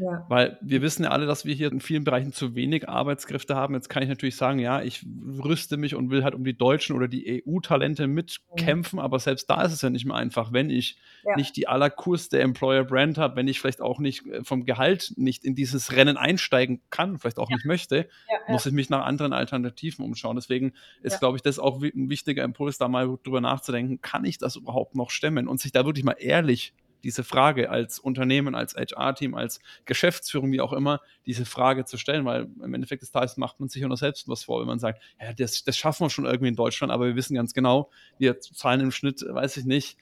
Ja. Weil wir wissen ja alle, dass wir hier in vielen Bereichen zu wenig Arbeitskräfte haben. Jetzt kann ich natürlich sagen, ja, ich rüste mich und will halt um die deutschen oder die EU-Talente mitkämpfen, mhm. aber selbst da ist es ja nicht mehr einfach, wenn ich ja. nicht die allercoolste Employer-Brand habe, wenn ich vielleicht auch nicht äh, vom Gehalt nicht in dieses Rennen einsteigen kann, vielleicht auch ja. nicht möchte, muss ich mich nach anderen Alternativen umschauen. Deswegen ist, glaube ich, das auch ein wichtiger Impuls, da mal drüber nachzudenken, kann ich das überhaupt noch stemmen und sich da wirklich mal ehrlich diese Frage als Unternehmen, als HR-Team, als Geschäftsführung, wie auch immer, diese Frage zu stellen, weil im Endeffekt des Tages macht man sich auch noch selbst was vor, wenn man sagt, ja, das, das schaffen wir schon irgendwie in Deutschland, aber wir wissen ganz genau, wir zahlen im Schnitt, weiß ich nicht,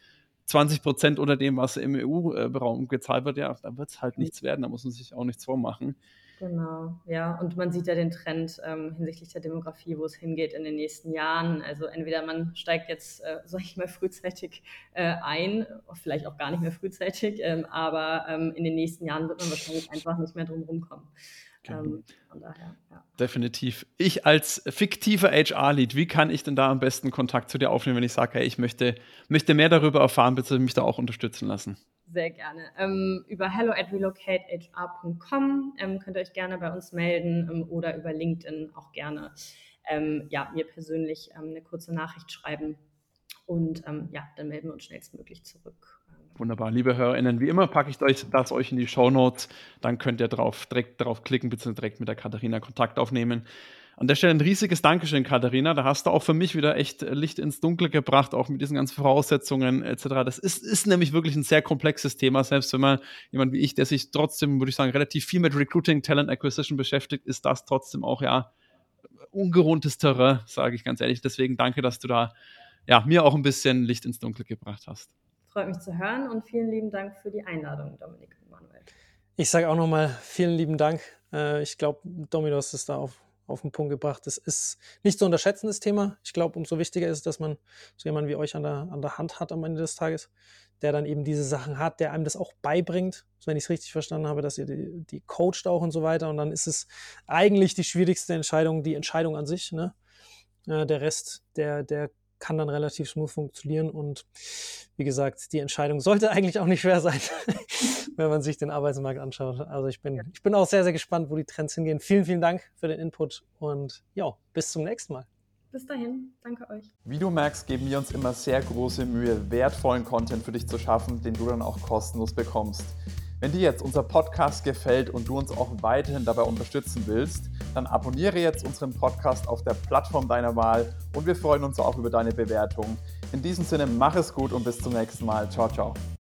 20 Prozent unter dem, was im EU-Raum gezahlt wird, ja, da wird es halt nichts werden, da muss man sich auch nichts vormachen. Genau, ja. Und man sieht ja den Trend ähm, hinsichtlich der Demografie, wo es hingeht in den nächsten Jahren. Also entweder man steigt jetzt, äh, (laughs) sag ich mal, frühzeitig äh, ein, vielleicht auch gar nicht mehr frühzeitig, ähm, aber ähm, in den nächsten Jahren wird man wahrscheinlich einfach nicht mehr drum rumkommen. Genau. Ähm, daher, ja. Definitiv. Ich als fiktiver HR-Lead, wie kann ich denn da am besten Kontakt zu dir aufnehmen, wenn ich sage, hey, ich möchte, möchte mehr darüber erfahren, bitte mich da auch unterstützen lassen? Sehr gerne. Ähm, über hello at relocatehr.com ähm, könnt ihr euch gerne bei uns melden ähm, oder über LinkedIn auch gerne ähm, ja, mir persönlich ähm, eine kurze Nachricht schreiben. Und ähm, ja, dann melden wir uns schnellstmöglich zurück. Wunderbar, liebe HörerInnen, wie immer packe ich euch das euch in die Show Notes. Dann könnt ihr drauf, direkt drauf klicken, bzw. direkt mit der Katharina Kontakt aufnehmen. An der Stelle ein riesiges Dankeschön, Katharina. Da hast du auch für mich wieder echt Licht ins Dunkel gebracht, auch mit diesen ganzen Voraussetzungen etc. Das ist, ist nämlich wirklich ein sehr komplexes Thema. Selbst wenn man jemand wie ich, der sich trotzdem, würde ich sagen, relativ viel mit Recruiting, Talent Acquisition beschäftigt, ist das trotzdem auch ja ungewohntes Terrain, sage ich ganz ehrlich. Deswegen danke, dass du da ja, mir auch ein bisschen Licht ins Dunkel gebracht hast. Freut mich zu hören und vielen lieben Dank für die Einladung, Dominik und Manuel. Ich sage auch nochmal vielen lieben Dank. Äh, ich glaube, Dominos ist da auf auf den Punkt gebracht. Das ist nicht zu unterschätzendes Thema. Ich glaube, umso wichtiger ist, dass man so jemanden wie euch an der, an der Hand hat am Ende des Tages, der dann eben diese Sachen hat, der einem das auch beibringt, wenn ich es richtig verstanden habe, dass ihr die, die coacht auch und so weiter. Und dann ist es eigentlich die schwierigste Entscheidung, die Entscheidung an sich. Ne? Äh, der Rest, der, der kann dann relativ smooth funktionieren. Und wie gesagt, die Entscheidung sollte (laughs) eigentlich auch nicht schwer sein, (laughs) wenn man sich den Arbeitsmarkt anschaut. Also ich bin, ich bin auch sehr, sehr gespannt, wo die Trends hingehen. Vielen, vielen Dank für den Input und ja, bis zum nächsten Mal. Bis dahin, danke euch. Wie du merkst, geben wir uns immer sehr große Mühe, wertvollen Content für dich zu schaffen, den du dann auch kostenlos bekommst. Wenn dir jetzt unser Podcast gefällt und du uns auch weiterhin dabei unterstützen willst, dann abonniere jetzt unseren Podcast auf der Plattform deiner Wahl und wir freuen uns auch über deine Bewertung. In diesem Sinne, mach es gut und bis zum nächsten Mal. Ciao, ciao.